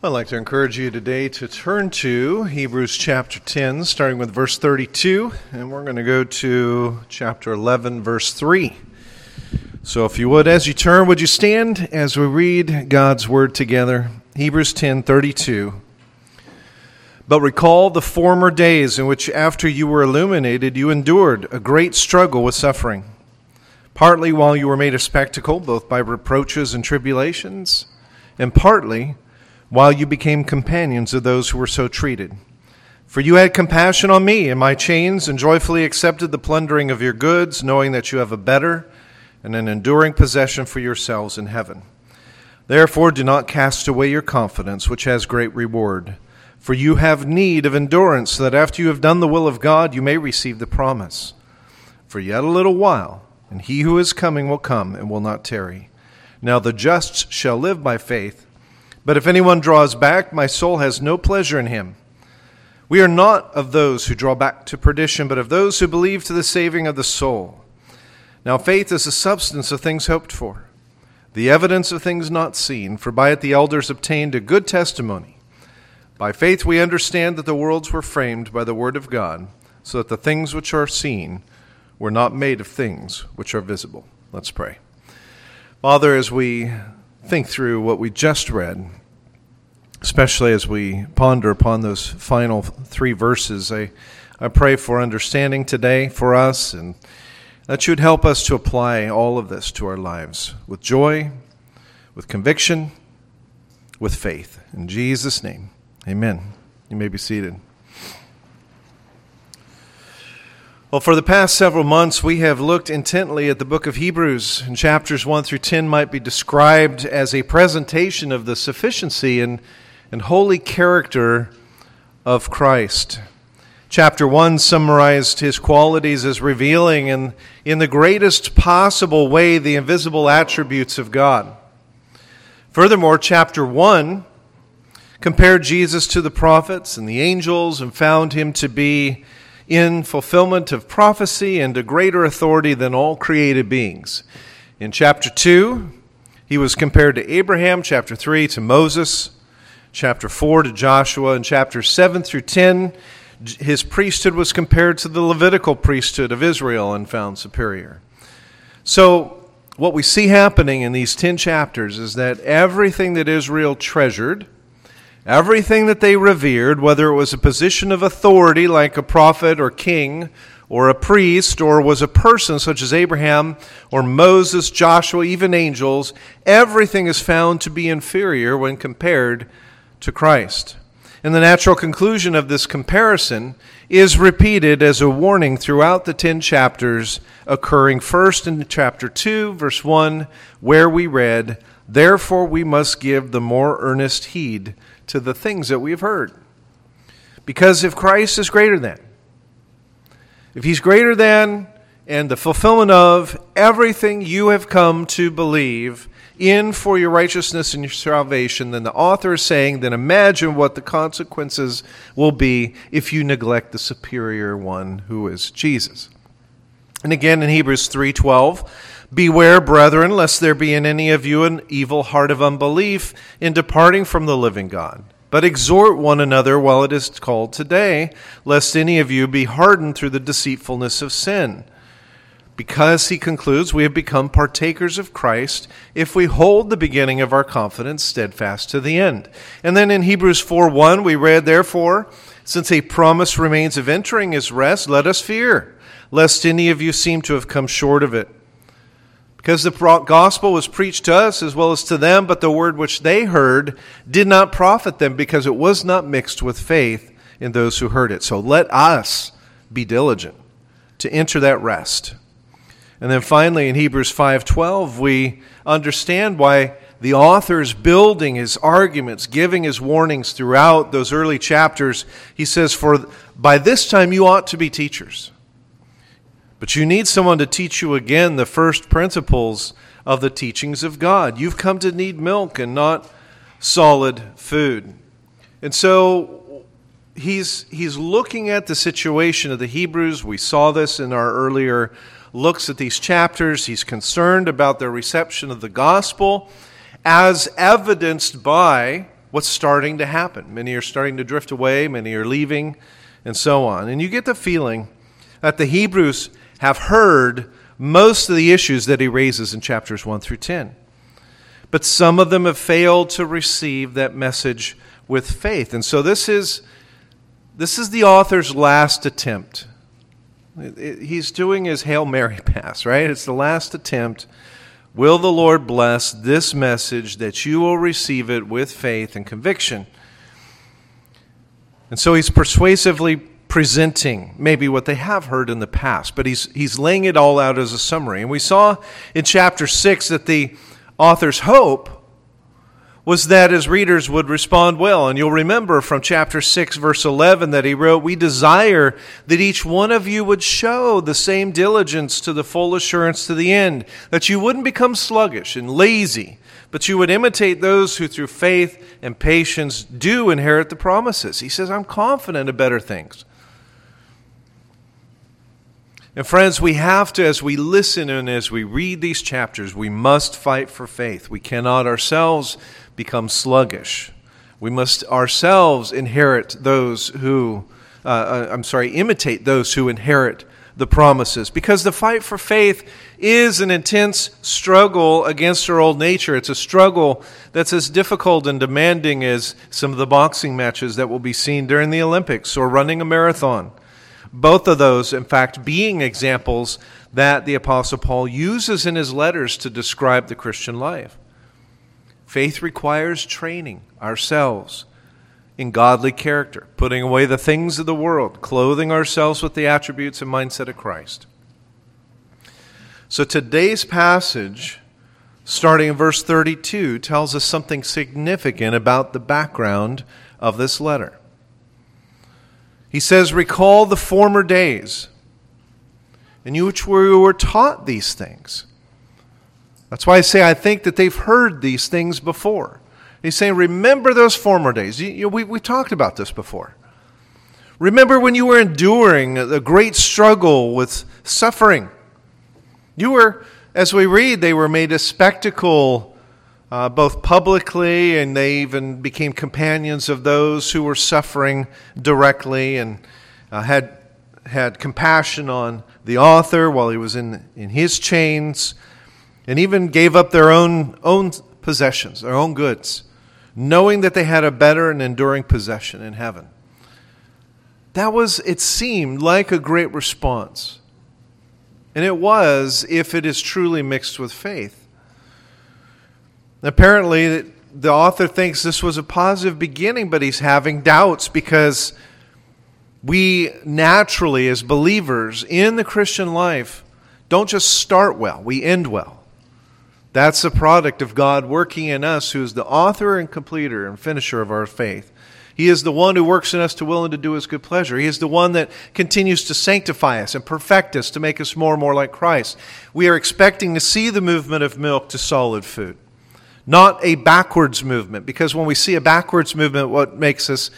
I'd like to encourage you today to turn to Hebrews chapter 10, starting with verse 32, and we're going to go to chapter 11, verse 3. So, if you would, as you turn, would you stand as we read God's word together? Hebrews 10 32. But recall the former days in which, after you were illuminated, you endured a great struggle with suffering, partly while you were made a spectacle, both by reproaches and tribulations, and partly while you became companions of those who were so treated. For you had compassion on me in my chains, and joyfully accepted the plundering of your goods, knowing that you have a better and an enduring possession for yourselves in heaven. Therefore, do not cast away your confidence, which has great reward. For you have need of endurance, so that after you have done the will of God, you may receive the promise. For yet a little while, and he who is coming will come and will not tarry. Now the just shall live by faith. But if anyone draws back, my soul has no pleasure in him. We are not of those who draw back to perdition, but of those who believe to the saving of the soul. Now faith is the substance of things hoped for, the evidence of things not seen, for by it the elders obtained a good testimony. By faith we understand that the worlds were framed by the word of God, so that the things which are seen were not made of things which are visible. Let's pray. Father, as we think through what we just read, especially as we ponder upon those final three verses. I, I pray for understanding today for us and that you would help us to apply all of this to our lives with joy, with conviction, with faith. In Jesus' name, amen. You may be seated. Well, for the past several months, we have looked intently at the book of Hebrews, and chapters 1 through 10 might be described as a presentation of the sufficiency and, and holy character of Christ. Chapter 1 summarized his qualities as revealing in, in the greatest possible way the invisible attributes of God. Furthermore, chapter 1 compared Jesus to the prophets and the angels and found him to be in fulfillment of prophecy and a greater authority than all created beings. In chapter 2, he was compared to Abraham, chapter 3 to Moses, chapter 4 to Joshua, and chapter 7 through 10, his priesthood was compared to the Levitical priesthood of Israel and found superior. So, what we see happening in these 10 chapters is that everything that Israel treasured, Everything that they revered, whether it was a position of authority like a prophet or king, or a priest, or was a person such as Abraham or Moses, Joshua, even angels, everything is found to be inferior when compared to Christ. And the natural conclusion of this comparison is repeated as a warning throughout the 10 chapters, occurring first in chapter 2, verse 1, where we read, Therefore we must give the more earnest heed to the things that we've heard. Because if Christ is greater than, if he's greater than and the fulfillment of everything you have come to believe in for your righteousness and your salvation, then the author is saying, then imagine what the consequences will be if you neglect the superior one who is Jesus. And again in Hebrews 3:12, Beware, brethren, lest there be in any of you an evil heart of unbelief in departing from the living God. But exhort one another while it is called today, lest any of you be hardened through the deceitfulness of sin. Because, he concludes, we have become partakers of Christ if we hold the beginning of our confidence steadfast to the end. And then in Hebrews 4 1, we read, Therefore, since a promise remains of entering his rest, let us fear, lest any of you seem to have come short of it. Because the gospel was preached to us as well as to them, but the word which they heard did not profit them because it was not mixed with faith in those who heard it. So let us be diligent to enter that rest. And then finally in Hebrews 5:12 we understand why the author is building his arguments, giving his warnings throughout those early chapters. He says for by this time you ought to be teachers. But you need someone to teach you again the first principles of the teachings of God. You've come to need milk and not solid food. And so he's, he's looking at the situation of the Hebrews. We saw this in our earlier looks at these chapters. He's concerned about their reception of the gospel as evidenced by what's starting to happen. Many are starting to drift away, many are leaving, and so on. And you get the feeling that the Hebrews have heard most of the issues that he raises in chapters 1 through 10. But some of them have failed to receive that message with faith. And so this is, this is the author's last attempt. He's doing his Hail Mary pass, right? It's the last attempt. Will the Lord bless this message that you will receive it with faith and conviction? And so he's persuasively presenting maybe what they have heard in the past, but he's, he's laying it all out as a summary. And we saw in chapter 6 that the author's hope was that his readers would respond well. And you'll remember from chapter 6, verse 11, that he wrote, We desire that each one of you would show the same diligence to the full assurance to the end, that you wouldn't become sluggish and lazy, but you would imitate those who through faith and patience do inherit the promises. He says, I'm confident of better things. And friends, we have to, as we listen and as we read these chapters, we must fight for faith. We cannot ourselves become sluggish. We must ourselves inherit those who, uh, uh, I'm sorry, imitate those who inherit the promises. Because the fight for faith is an intense struggle against our old nature. It's a struggle that's as difficult and demanding as some of the boxing matches that will be seen during the Olympics or running a marathon. Both of those, in fact, being examples that the Apostle Paul uses in his letters to describe the Christian life. Faith requires training ourselves in godly character, putting away the things of the world, clothing ourselves with the attributes and mindset of Christ. So today's passage, starting in verse 32, tells us something significant about the background of this letter. He says, Recall the former days in which we were taught these things. That's why I say I think that they've heard these things before. He's saying, Remember those former days. You, you, we, we talked about this before. Remember when you were enduring the great struggle with suffering. You were, as we read, they were made a spectacle uh, both publicly, and they even became companions of those who were suffering directly and uh, had, had compassion on the author while he was in, in his chains, and even gave up their own, own possessions, their own goods, knowing that they had a better and enduring possession in heaven. That was, it seemed like a great response. And it was, if it is truly mixed with faith. Apparently, the author thinks this was a positive beginning, but he's having doubts because we naturally, as believers in the Christian life, don't just start well, we end well. That's the product of God working in us, who is the author and completer and finisher of our faith. He is the one who works in us to will and to do his good pleasure. He is the one that continues to sanctify us and perfect us to make us more and more like Christ. We are expecting to see the movement of milk to solid food not a backwards movement. Because when we see a backwards movement, what makes us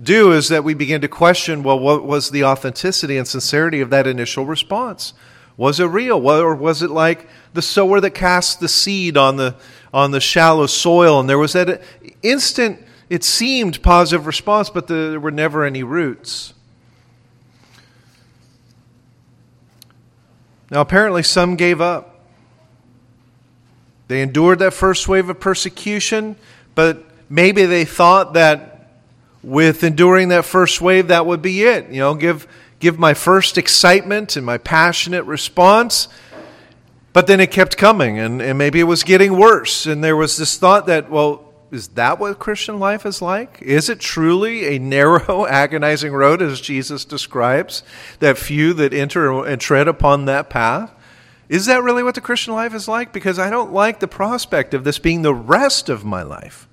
do is that we begin to question well, what was the authenticity and sincerity of that initial response? Was it real? Or was it like the sower that cast the seed on the, on the shallow soil and there was that instant, it seemed positive response, but there were never any roots? Now, apparently, some gave up. They endured that first wave of persecution, but maybe they thought that with enduring that first wave, that would be it. You know, give, give my first excitement and my passionate response. But then it kept coming, and, and maybe it was getting worse. And there was this thought that, well, is that what Christian life is like? Is it truly a narrow, agonizing road, as Jesus describes, that few that enter and tread upon that path? Is that really what the Christian life is like? Because I don't like the prospect of this being the rest of my life.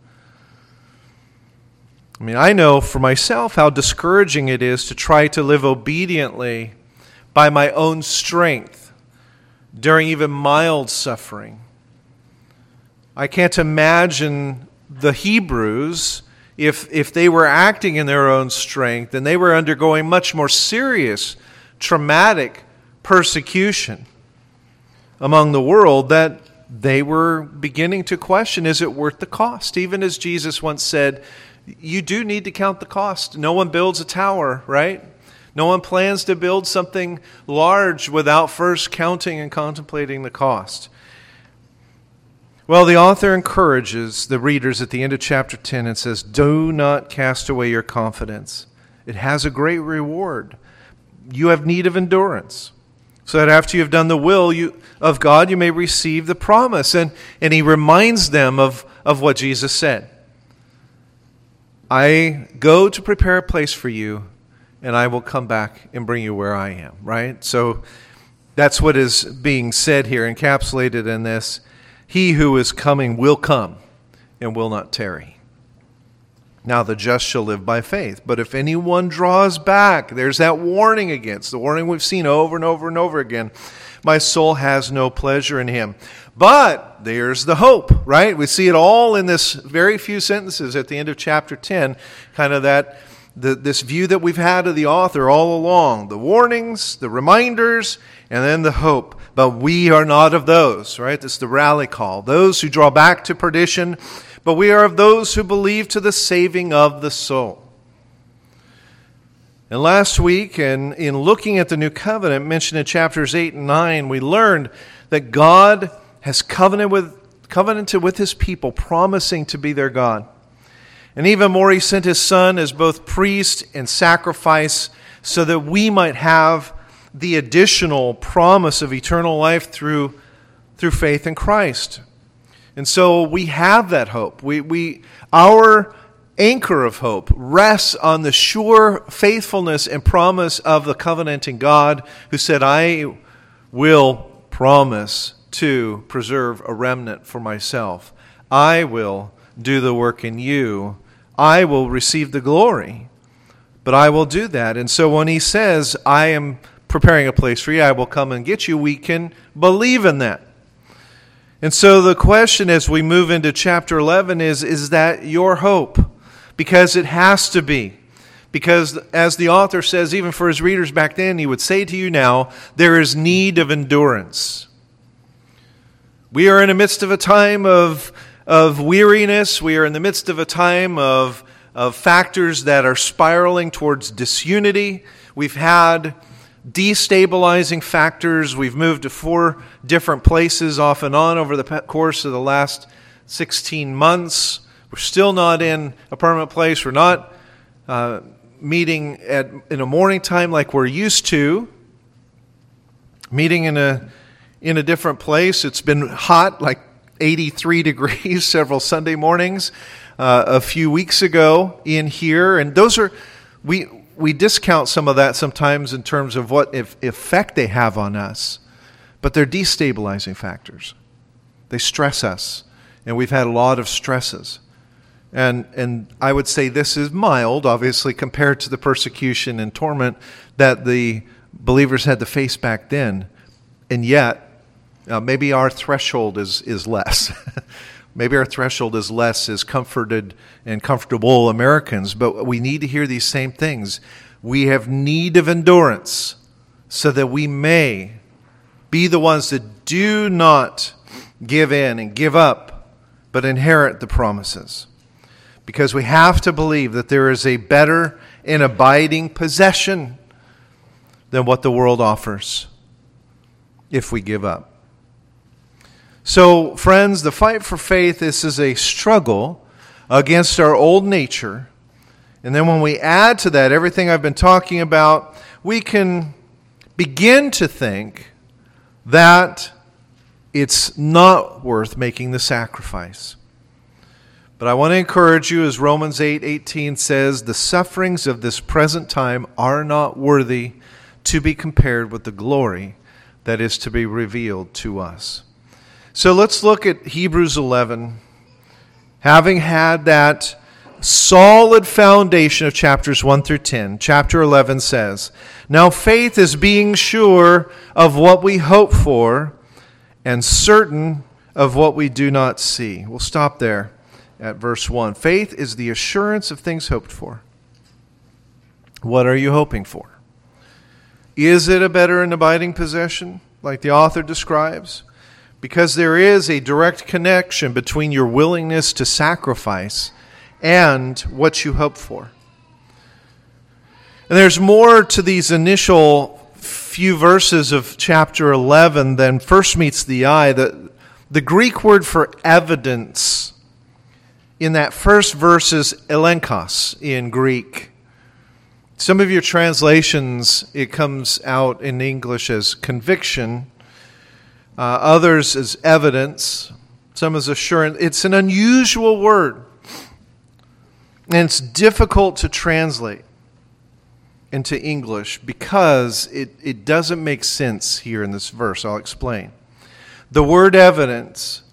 I mean, I know for myself how discouraging it is to try to live obediently by my own strength during even mild suffering. I can't imagine the Hebrews if, if they were acting in their own strength and they were undergoing much more serious, traumatic persecution among the world that they were beginning to question is it worth the cost? Even as Jesus once said, you do need to count the cost. No one builds a tower, right? No one plans to build something large without first counting and contemplating the cost. Well, the author encourages the readers at the end of chapter 10 and says, Do not cast away your confidence. It has a great reward. You have need of endurance, so that after you have done the will you, of God, you may receive the promise. And, and he reminds them of, of what Jesus said I go to prepare a place for you, and I will come back and bring you where I am, right? So that's what is being said here, encapsulated in this. He who is coming will come and will not tarry. Now the just shall live by faith. But if anyone draws back, there's that warning against the warning we've seen over and over and over again. My soul has no pleasure in him. But there's the hope, right? We see it all in this very few sentences at the end of chapter 10, kind of that the, this view that we've had of the author all along the warnings, the reminders, and then the hope. But we are not of those, right? This is the rally call. Those who draw back to perdition, but we are of those who believe to the saving of the soul. And last week, in, in looking at the new covenant mentioned in chapters 8 and 9, we learned that God has covenanted with, covenanted with his people, promising to be their God. And even more, he sent his son as both priest and sacrifice so that we might have the additional promise of eternal life through, through faith in Christ. And so we have that hope. We, we, our anchor of hope rests on the sure faithfulness and promise of the covenanting God who said, I will promise to preserve a remnant for myself. I will do the work in you. I will receive the glory. But I will do that. And so when he says, I am preparing a place for you. I will come and get you. We can believe in that. And so the question as we move into chapter 11 is Is that your hope? Because it has to be. Because, as the author says, even for his readers back then, he would say to you now, there is need of endurance. We are in the midst of a time of, of weariness. We are in the midst of a time of, of factors that are spiraling towards disunity. We've had destabilizing factors. We've moved to four different places off and on over the course of the last 16 months. We're still not in a permanent place. We're not uh, meeting at, in a morning time like we're used to. Meeting in a, in a different place. It's been hot, like 83 degrees, several Sunday mornings uh, a few weeks ago in here. And those are, we, we discount some of that sometimes in terms of what if, effect they have on us, but they're destabilizing factors. They stress us, and we've had a lot of stresses. And, and I would say this is mild, obviously, compared to the persecution and torment that the believers had to face back then. And yet, uh, maybe our threshold is, is less. Maybe our threshold is less as comforted and comfortable Americans, but we need to hear these same things. We have need of endurance so that we may be the ones that do not give in and give up, but inherit the promises. Because we have to believe that there is a better and abiding possession than what the world offers if we give up. So, friends, the fight for faith this is a struggle against our old nature. And then when we add to that everything I've been talking about, we can begin to think that it's not worth making the sacrifice. But I want to encourage you, as Romans 8 18 says, the sufferings of this present time are not worthy to be compared with the glory that is to be revealed to us. So let's look at Hebrews 11. Having had that solid foundation of chapters 1 through 10, chapter 11 says, Now faith is being sure of what we hope for and certain of what we do not see. We'll stop there at verse 1. Faith is the assurance of things hoped for. What are you hoping for? Is it a better and abiding possession, like the author describes? Because there is a direct connection between your willingness to sacrifice and what you hope for. And there's more to these initial few verses of chapter 11 than first meets the eye. The, the Greek word for evidence in that first verse is elenchos in Greek. Some of your translations, it comes out in English as conviction, Uh, others as evidence, some as assurance. It's an unusual word, and it's difficult to translate into English because it, it doesn't make sense here in this verse. I'll explain. The word evidence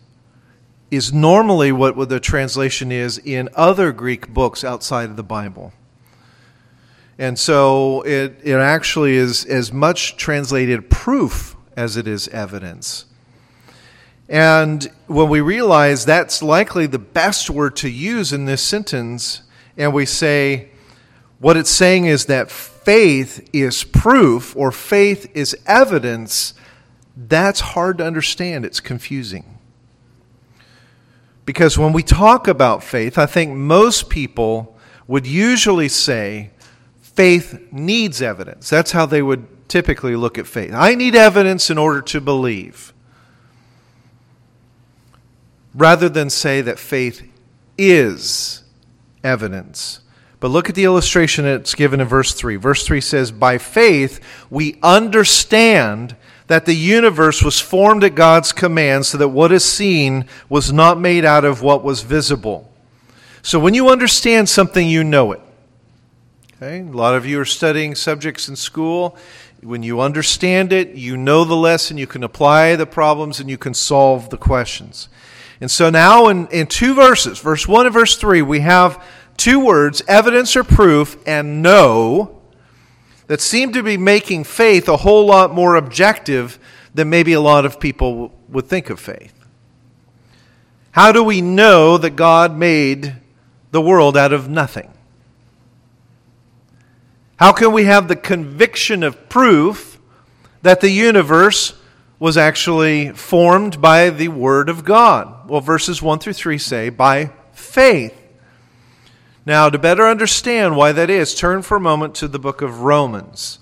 is normally what, what the translation is in other Greek books outside of the Bible. And so it, it actually is as much translated proof as it is evidence. And when we realize that's likely the best word to use in this sentence, and we say, what it's saying is that faith is proof or faith is evidence, that's hard to understand. It's confusing. Because when we talk about faith, I think most people would usually say faith needs evidence. That's how they would typically look at faith. I need evidence in order to believe. Rather than say that faith is evidence. But look at the illustration that's given in verse 3. Verse 3 says, By faith we understand that the universe was formed at God's command, so that what is seen was not made out of what was visible. So when you understand something, you know it. Okay? A lot of you are studying subjects in school. When you understand it, you know the lesson, you can apply the problems, and you can solve the questions. And so now in, in two verses, verse 1 and verse 3, we have two words, evidence or proof, and know that seem to be making faith a whole lot more objective than maybe a lot of people would think of faith. How do we know that God made the world out of nothing? How can we have the conviction of proof that the universe was actually formed by the Word of God? Well, verses 1 through 3 say, by faith. Now, to better understand why that is, turn for a moment to the book of Romans.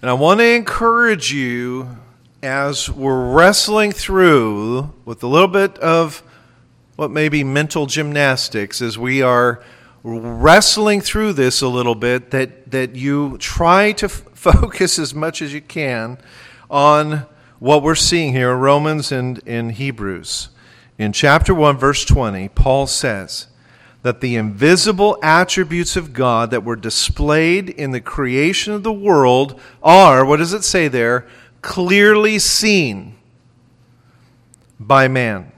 And I want to encourage you as we're wrestling through with a little bit of what may be mental gymnastics as we are wrestling through this a little bit that, that you try to f- focus as much as you can on what we're seeing here Romans and in Hebrews. In chapter 1, verse 20, Paul says that the invisible attributes of God that were displayed in the creation of the world are, what does it say there? Clearly seen by man.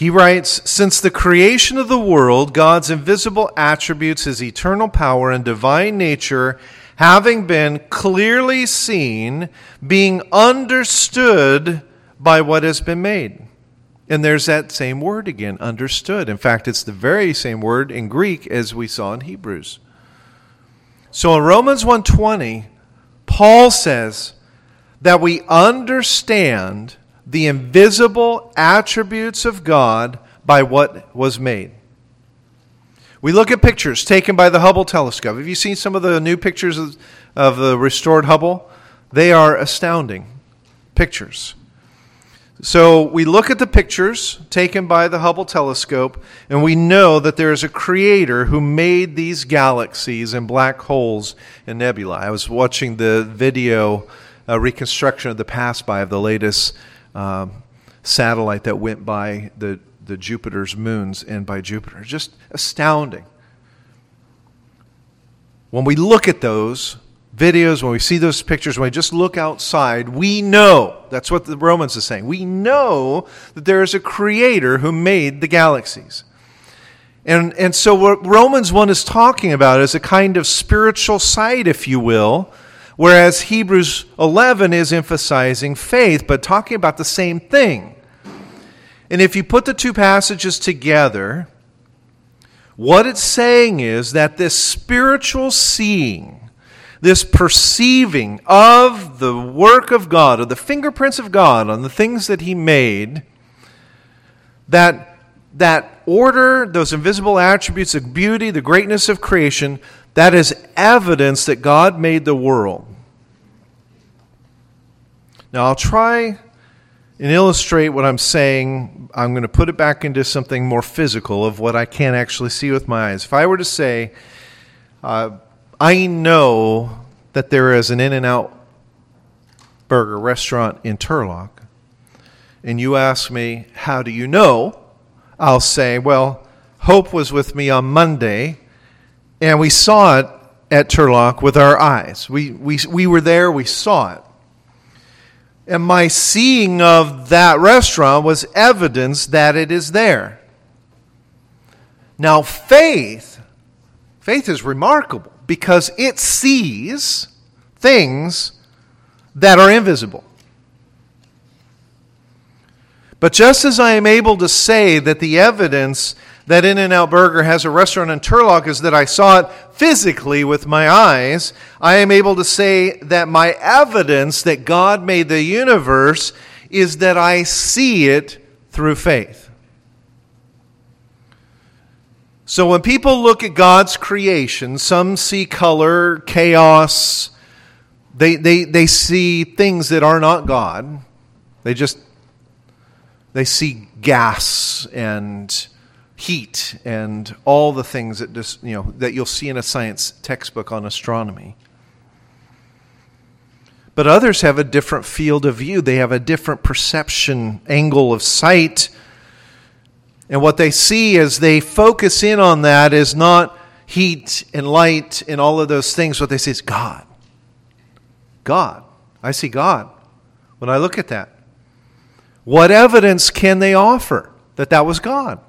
He writes Since the creation of the world, God's invisible attributes, his eternal power and divine nature, having been clearly seen, being understood by what has been made. And there's that same word again, understood. In fact, it's the very same word in Greek as we saw in Hebrews. So in Romans 1:20, Paul says that we understand the invisible attributes of God by what was made. We look at pictures taken by the Hubble telescope. Have you seen some of the new pictures of, the restored Hubble? They are astounding pictures. So we look at the pictures taken by the Hubble telescope, and we know that there is a creator who made these galaxies and black holes and nebulae. I was watching the video uh, reconstruction of the pass by of the latest um, satellite that went by the, the Jupiter's moons and by Jupiter. Just astounding. When we look at those, videos, when we see those pictures, when we just look outside, we know that's what the Romans is saying. We know that there is a creator who made the galaxies. And, and so, what Romans 1 is talking about is a kind of spiritual sight, if you will, whereas Hebrews 11 is emphasizing faith, but talking about the same thing. And if you put the two passages together, what it's saying is that this spiritual seeing, this perceiving of the work of God, of the fingerprints of God on the things that He made, that, that order, those invisible attributes, of beauty, the greatness of creation, that is evidence that God made the world. Now, I'll try and illustrate what I'm saying. I'm going to put it back into something more physical of what I can't actually see with my eyes. If I were to say, uh, I know that there is an In N Out burger restaurant in Turlock, and you ask me, How do you know? I'll say, Well, Hope was with me on Monday, and we saw it at Turlock with our eyes. We, we, we were there, we saw it. And my seeing of that restaurant was evidence that it is there. Now, faith, faith is remarkable because it sees things that are invisible. But just as I am able to say that the evidence that In N Out Burger has a restaurant in Turlock is that I saw it physically with my eyes, I am able to say that my evidence that God made the universe is that I see it through faith. So when people look at God's creation, some see color, chaos, they, they, they see things that are not God. They just they see gas and heat and all the things that just, you know that you'll see in a science textbook on astronomy. But others have a different field of view. They have a different perception angle of sight and what they see as they focus in on that is not heat and light and all of those things. What they see is God. God. I see God when I look at that. What evidence can they offer that that was God?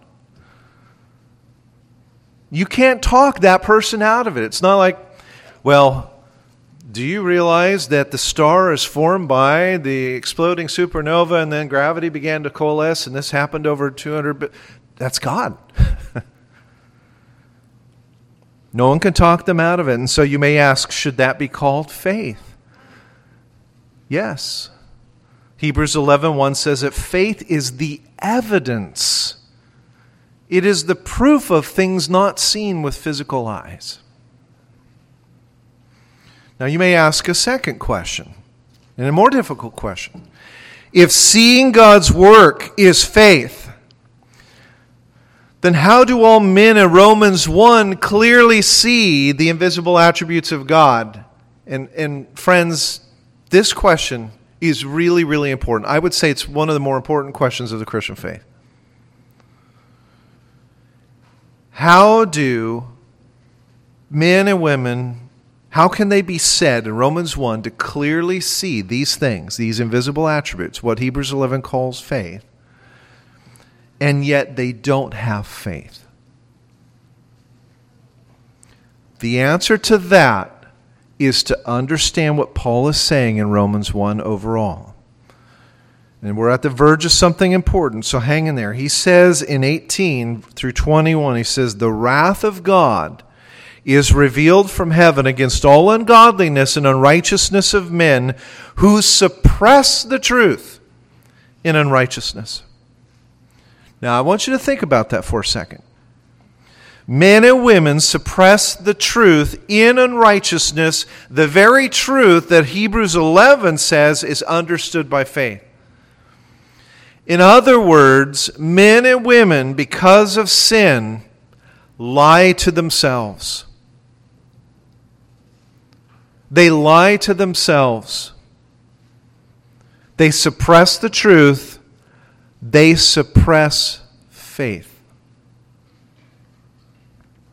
You can't talk that person out of it. It's not like, well, do you realize that the star is formed by the exploding supernova and then gravity began to coalesce and this happened over 200 that's God. no one can talk them out of it. And so you may ask, should that be called faith? Yes. Hebrews 11:1 1 says that faith is the evidence. It is the proof of things not seen with physical eyes. Now, you may ask a second question, and a more difficult question. If seeing God's work is faith, then how do all men in Romans 1 clearly see the invisible attributes of God? And, and friends, this question is really, really important. I would say it's one of the more important questions of the Christian faith. How do men and women how can they be said in Romans 1 to clearly see these things, these invisible attributes, what Hebrews 11 calls faith, and yet they don't have faith? The answer to that is to understand what Paul is saying in Romans 1 overall. And we're at the verge of something important, so hang in there. He says in 18 through 21, he says, The wrath of God is revealed from heaven against all ungodliness and unrighteousness of men who suppress the truth in unrighteousness. Now, I want you to think about that for a second. Men and women suppress the truth in unrighteousness, the very truth that Hebrews 11 says is understood by faith. In other words, men and women, because of sin, lie to themselves. They lie to themselves. They suppress the truth. They suppress faith.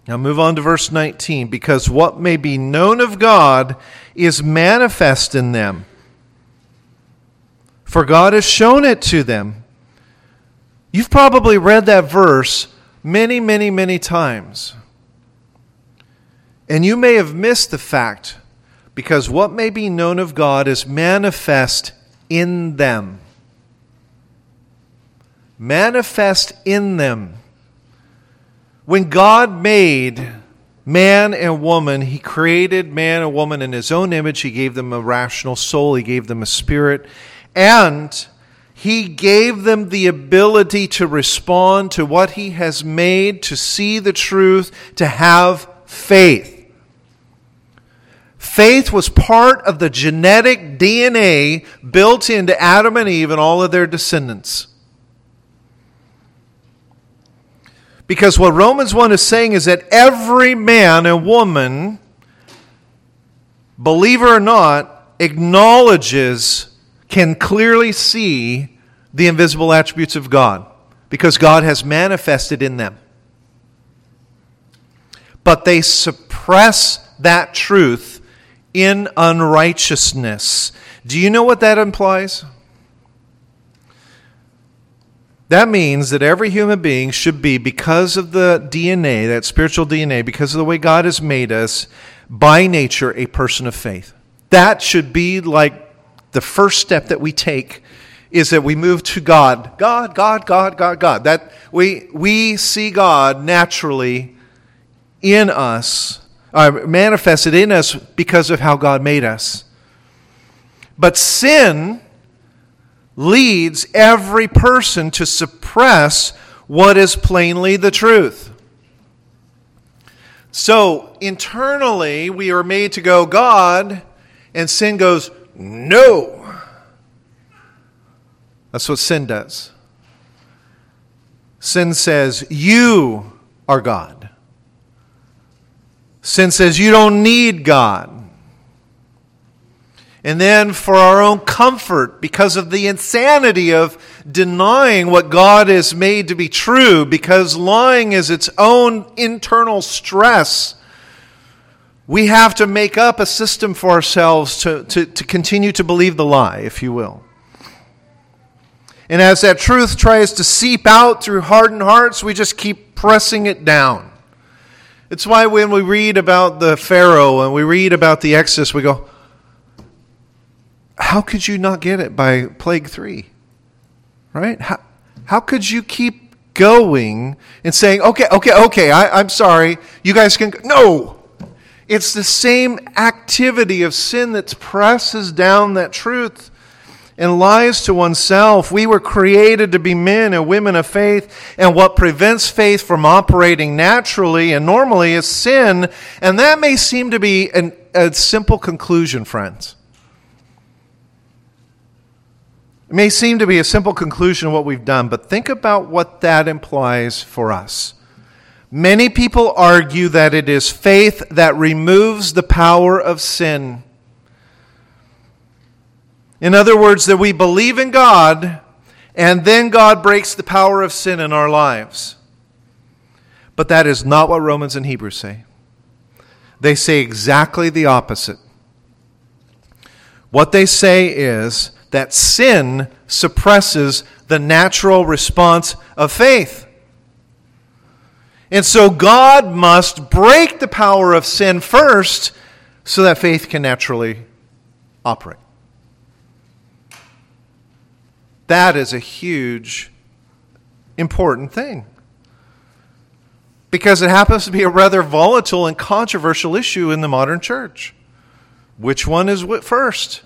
Now move on to verse 19. Because what may be known of God is manifest in them. For God has shown it to them. You've probably read that verse many, many, many times. And you may have missed the fact because what may be known of God is manifest in them. Manifest in them. When God made man and woman, he created man and woman in his own image. He gave them a rational soul, he gave them a spirit, and he gave them the ability to respond to what he has made, to see the truth, to have faith. Faith was part of the genetic DNA built into Adam and Eve and all of their descendants. Because what Romans 1 is saying is that every man and woman, believer or not, acknowledges, can clearly see the invisible attributes of God because God has manifested in them. But they suppress that truth in unrighteousness. Do you know what that implies? That means that every human being should be, because of the DNA, that spiritual DNA, because of the way God has made us, by nature, a person of faith. That should be like the first step that we take is that we move to God. God, God, God, God, God. That we, we see God naturally in us, uh, manifested in us because of how God made us. But sin leads every person to suppress what is plainly the truth. So, internally, we are made to go, God, and sin goes, no. That's what sin does. Sin says, You are God. Sin says, You don't need God. And then for our own comfort, because of the insanity of denying what God has made to be true, because lying is its own internal stress, we have to make up a system for ourselves to, to, to continue to believe the lie, if you will. And as that truth tries to seep out through hardened hearts, we just keep pressing it down. It's why when we read about the Pharaoh and we read about the Exodus, we go, how could you not get it by plague three? Right? How, how could you keep going and saying, okay, okay, okay, I, I'm sorry, you guys can. No! It's the same activity of sin that presses down that truth and lies to oneself. We were created to be men and women of faith, and what prevents faith from operating naturally and normally is sin. And that may seem to be an, a simple conclusion, friends. It may seem to be a simple conclusion of what we've done, but think about what that implies for us. Many people argue that it is faith that removes the power of sin. In other words, that we believe in God and then God breaks the power of sin in our lives. But that is not what Romans and Hebrews say. They say exactly the opposite. What they say is that sin suppresses the natural response of faith. And so God must break the power of sin first so that faith can naturally operate. That is a huge, important thing. Because it happens to be a rather volatile and controversial issue in the modern church. Which one is first?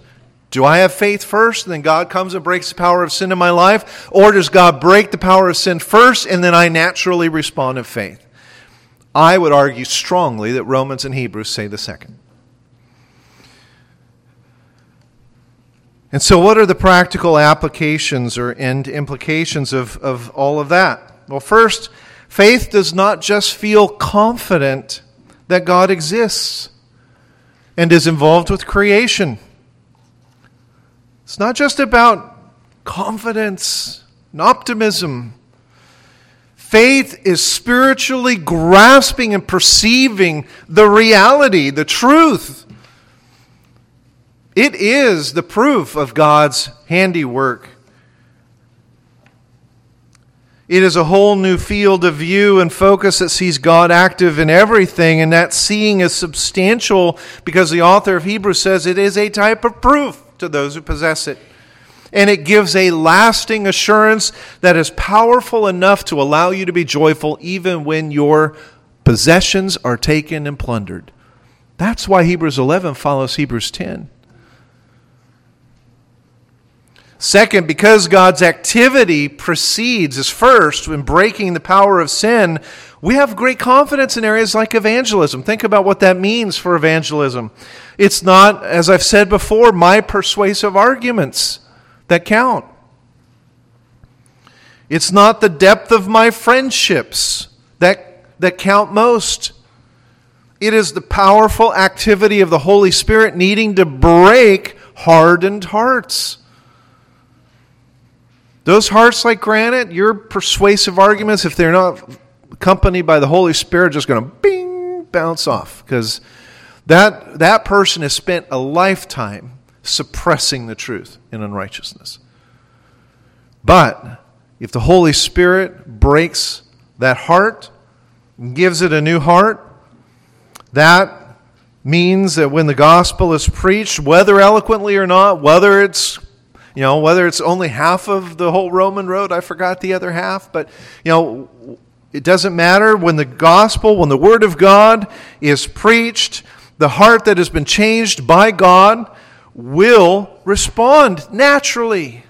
Do I have faith first, and then God comes and breaks the power of sin in my life? Or does God break the power of sin first, and then I naturally respond in faith? I would argue strongly that Romans and Hebrews say the second. And so, what are the practical applications or and implications of, of all of that? Well, first, faith does not just feel confident that God exists and is involved with creation. It's not just about confidence and optimism. Faith is spiritually grasping and perceiving the reality, the truth. It is the proof of God's handiwork. It is a whole new field of view and focus that sees God active in everything, and that seeing is substantial because the author of Hebrews says it is a type of proof to those who possess it. And it gives a lasting assurance that is powerful enough to allow you to be joyful even when your Possessions are taken and plundered. That's why Hebrews 11 follows Hebrews 10. Second, because God's activity precedes, is first in breaking the power of sin, we have great confidence in areas like evangelism. Think about what that means for evangelism. It's not, as I've said before, my persuasive arguments that count. It's not the depth of my friendships that, that count most. It is the powerful activity of the Holy Spirit needing to break hardened hearts. Those hearts like granite, your persuasive arguments, if they're not accompanied by the Holy Spirit, just going to bing, bounce off. Because that, that person has spent a lifetime suppressing the truth in unrighteousness. But if the Holy Spirit breaks that heart, gives it a new heart, that means that when the gospel is preached, whether eloquently or not, whether it's you know, whether it's only half of the whole Roman road, I forgot the other half, but, you know, it doesn't matter when the gospel, when the word of God is preached, the heart that has been changed by God will respond naturally.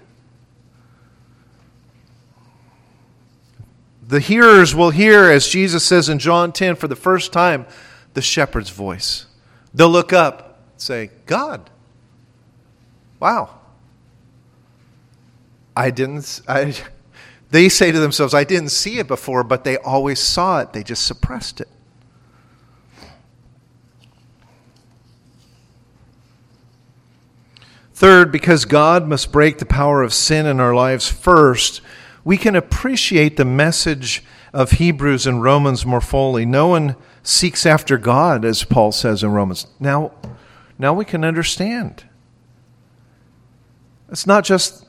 The hearers will hear, as Jesus says in John 10, for the first time, the shepherd's voice. They'll look up and say, God. Wow. I didn't, I, they say to themselves, I didn't see it before, but they always saw it. They just suppressed it. Third, because God must break the power of sin in our lives first, we can appreciate the message of Hebrews and Romans more fully. No one seeks after God, as Paul says in Romans. Now, now we can understand. It's not just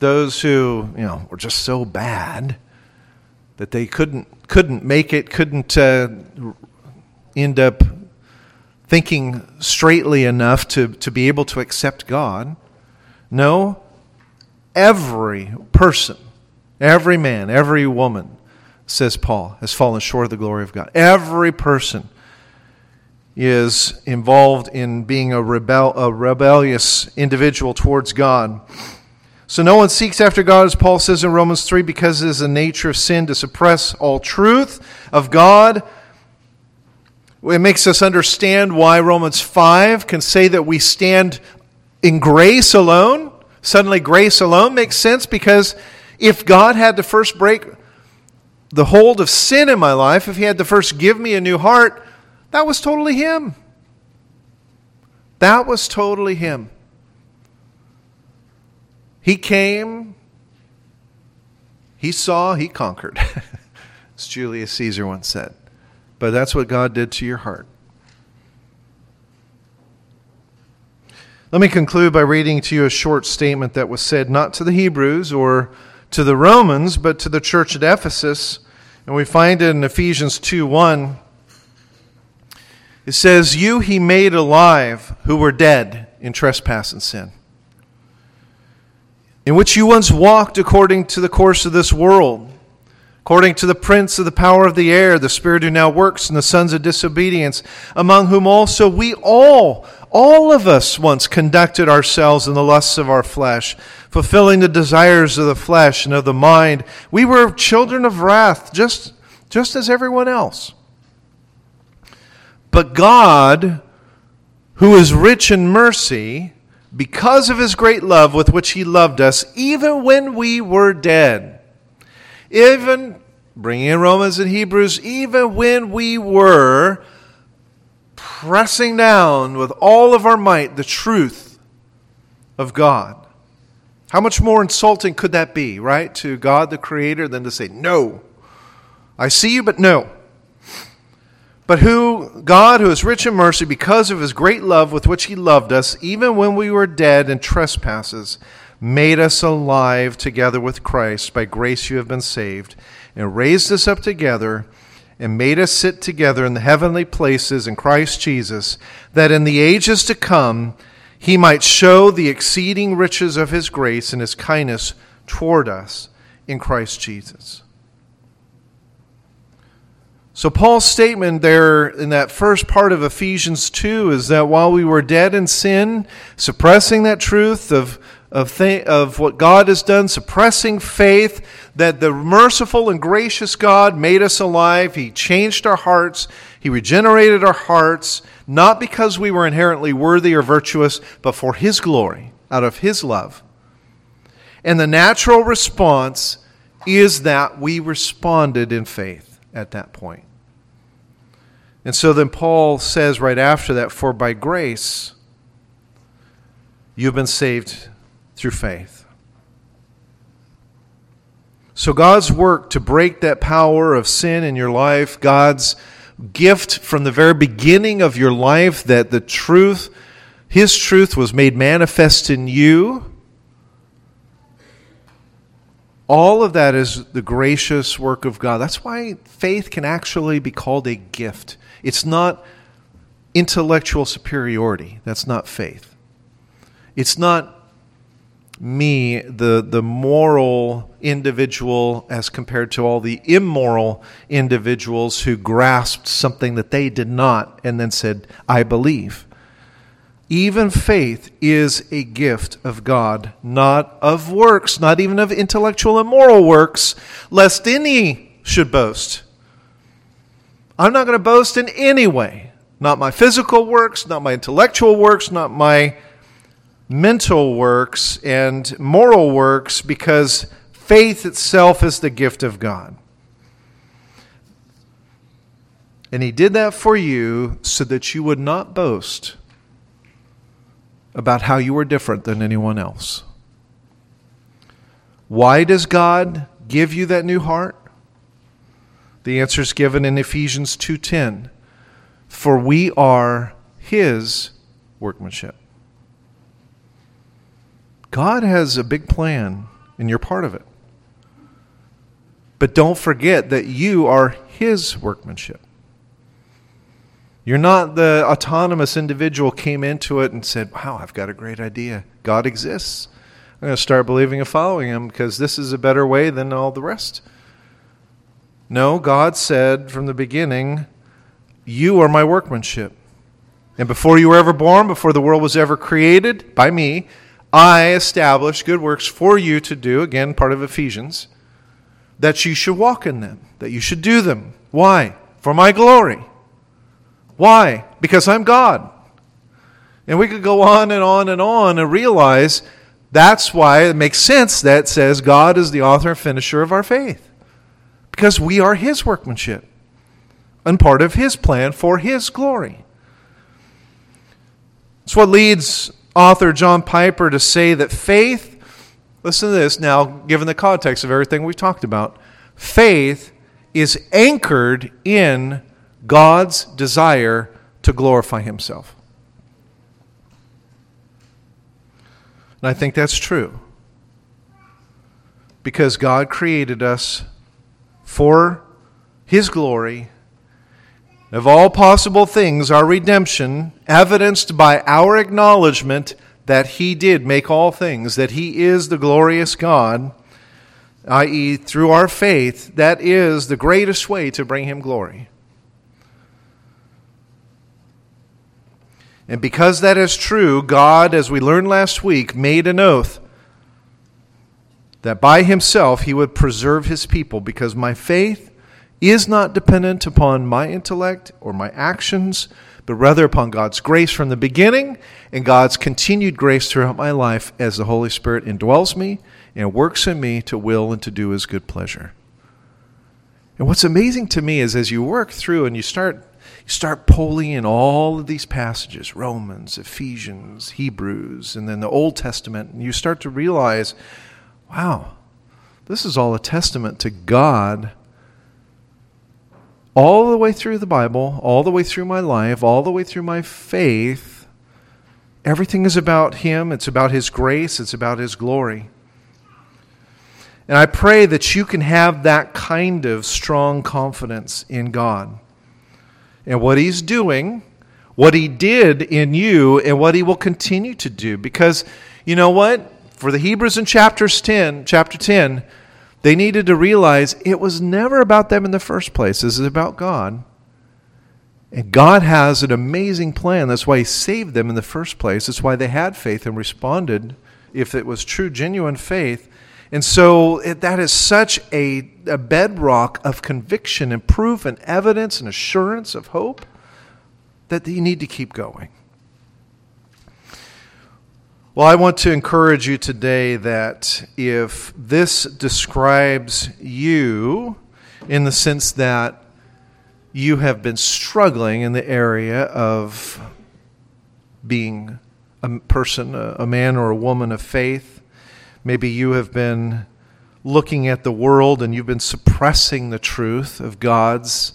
those who you know were just so bad that they couldn't couldn't make it, couldn't uh, end up thinking straightly enough to, to be able to accept God. No, every person, every man, every woman, says Paul, has fallen short of the glory of God. Every person is involved in being a, rebel, a rebellious individual towards God. So no one seeks after God, as Paul says in Romans 3, because it is the nature of sin to suppress all truth of God. It makes us understand why Romans 5 can say that we stand in grace alone. Suddenly, grace alone makes sense because if God had to first break the hold of sin in my life, if He had to first give me a new heart, that was totally Him. That was totally Him. He came, he saw, he conquered, as Julius Caesar once said. But that's what God did to your heart. Let me conclude by reading to you a short statement that was said not to the Hebrews or to the Romans, but to the church at Ephesus. And we find it in Ephesians 2 1. It says, You he made alive who were dead in trespass and sin in which you once walked according to the course of this world, according to the prince of the power of the air, the spirit who now works in the sons of disobedience, among whom also we all, all of us once conducted ourselves in the lusts of our flesh, fulfilling the desires of the flesh and of the mind. We were children of wrath, just, just as everyone else. But God, who is rich in mercy, because of his great love with which he loved us, even when we were dead. Even, bringing in Romans and Hebrews, even when we were pressing down with all of our might the truth of God. How much more insulting could that be, right, to God the Creator than to say, No, I see you, but no but who God, who is rich in mercy, because of his great love with which he loved us, even when we were dead in trespasses, made us alive together with Christ. By grace you have been saved, and raised us up together, and made us sit together in the heavenly places in Christ Jesus, that in the ages to come he might show the exceeding riches of his grace and his kindness toward us in Christ Jesus. So, Paul's statement there in that first part of Ephesians 2 is that while we were dead in sin, suppressing that truth of, of, th- of what God has done, suppressing faith, that the merciful and gracious God made us alive. He changed our hearts, He regenerated our hearts, not because we were inherently worthy or virtuous, but for His glory, out of His love. And the natural response is that we responded in faith at that point. And so then Paul says right after that, For by grace you've been saved through faith. So God's work to break that power of sin in your life, God's gift from the very beginning of your life that the truth, His truth was made manifest in you. All of that is the gracious work of God. That's why faith can actually be called a gift. It's not intellectual superiority. That's not faith. It's not me, the, the moral individual, as compared to all the immoral individuals who grasped something that they did not and then said, I believe. Even faith is a gift of God, not of works, not even of intellectual and moral works, lest any should boast. I'm not going to boast in any way. Not my physical works, not my intellectual works, not my mental works and moral works, because faith itself is the gift of God. And He did that for you so that you would not boast about how you are different than anyone else. Why does God give you that new heart? The answer is given in Ephesians 2:10. For we are his workmanship. God has a big plan and you're part of it. But don't forget that you are his workmanship. You're not the autonomous individual came into it and said, "Wow, I've got a great idea. God exists. I'm going to start believing and following him because this is a better way than all the rest." No, God said from the beginning, You are my workmanship. And before you were ever born, before the world was ever created by me, I established good works for you to do, again, part of Ephesians, that you should walk in them, that you should do them. Why? For my glory. Why? Because I'm God. And we could go on and on and on and realize that's why it makes sense that says God is the author and finisher of our faith because we are His workmanship and part of His plan for His glory. It's what leads author John Piper to say that faith, listen to this now, given the context of everything we've talked about, faith is anchored in God's desire to glorify Himself. And I think that's true. Because God created us for his glory. Of all possible things, our redemption, evidenced by our acknowledgement that he did make all things, that he is the glorious God, i.e., through our faith, that is the greatest way to bring him glory. And because that is true, God, as we learned last week, made an oath that by himself he would preserve his people because my faith is not dependent upon my intellect or my actions, but rather upon God's grace from the beginning and God's continued grace throughout my life as the Holy Spirit indwells me and works in me to will and to do his good pleasure. And what's amazing to me is as you work through and you start you start pulling in all of these passages, Romans, Ephesians, Hebrews, and then the Old Testament, and you start to realize wow, this is all a testament to God all the way through the Bible, all the way through my life, all the way through my faith. Everything is about Him, it's about His grace, it's about His glory. And I pray that you can have that kind of strong confidence in God and what He's doing, what He did in you, and what He will continue to do. Because you know what? for the Hebrews in chapters 10, chapter 10, They needed to realize it was never about them in the first place. This is about God. And God has an amazing plan. That's why He saved them in the first place. That's why they had faith and responded if it was true, genuine faith. And so it, that is such a, a bedrock of conviction and proof and evidence and assurance of hope that you need to keep going. Well, I want to encourage you today that if this describes you in the sense that you have been struggling in the area of being a person, a man or a woman of faith. Maybe you have been looking at the world and you've been suppressing the truth of God's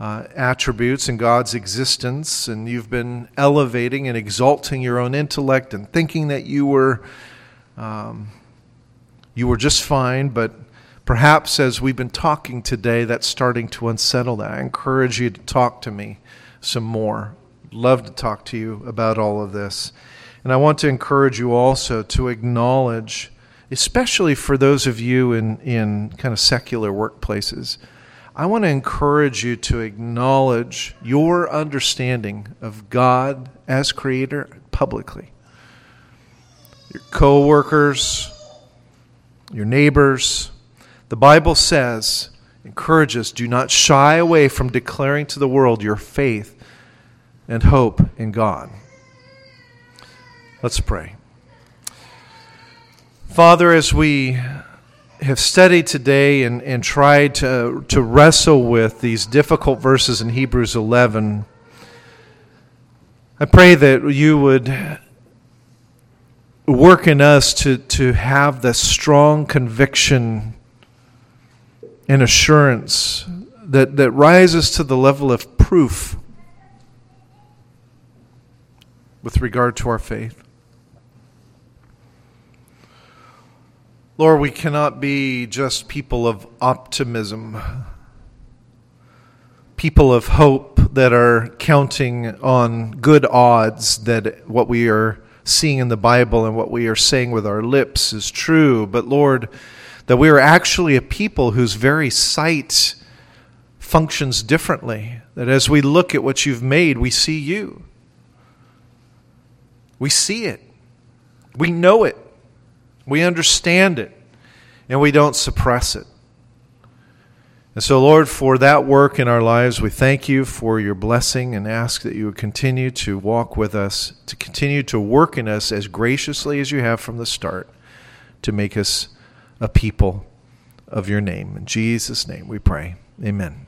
uh, attributes and God's existence, and you've been elevating and exalting your own intellect and thinking that you were um, you were just fine, but Perhaps as we've been talking today, that's starting to unsettle that. I encourage you to talk to me some more. Love to talk to you about all of this. And I want to encourage you also to acknowledge, especially for those of you in, in kind of secular workplaces, I want to encourage you to acknowledge your understanding of God as creator publicly. Your co-workers, your neighbors, the Bible says, encourages, do not shy away from declaring to the world your faith and hope in God. Let's pray. Father, as we have studied today and, and tried to, to wrestle with these difficult verses in Hebrews 11, I pray that you would work in us to, to have the strong conviction and assurance that, that rises to the level of proof with regard to our faith. Lord, we cannot be just people of optimism, people of hope that are counting on good odds that what we are seeing in the Bible and what we are saying with our lips is true. But Lord, that we are actually a people whose very sight functions differently. That as we look at what you've made, we see you. We see it. We know it. We understand it. And we don't suppress it. And so, Lord, for that work in our lives, we thank you for your blessing and ask that you would continue to walk with us, to continue to work in us as graciously as you have from the start, to make us a people of your name. In Jesus' name we pray. Amen.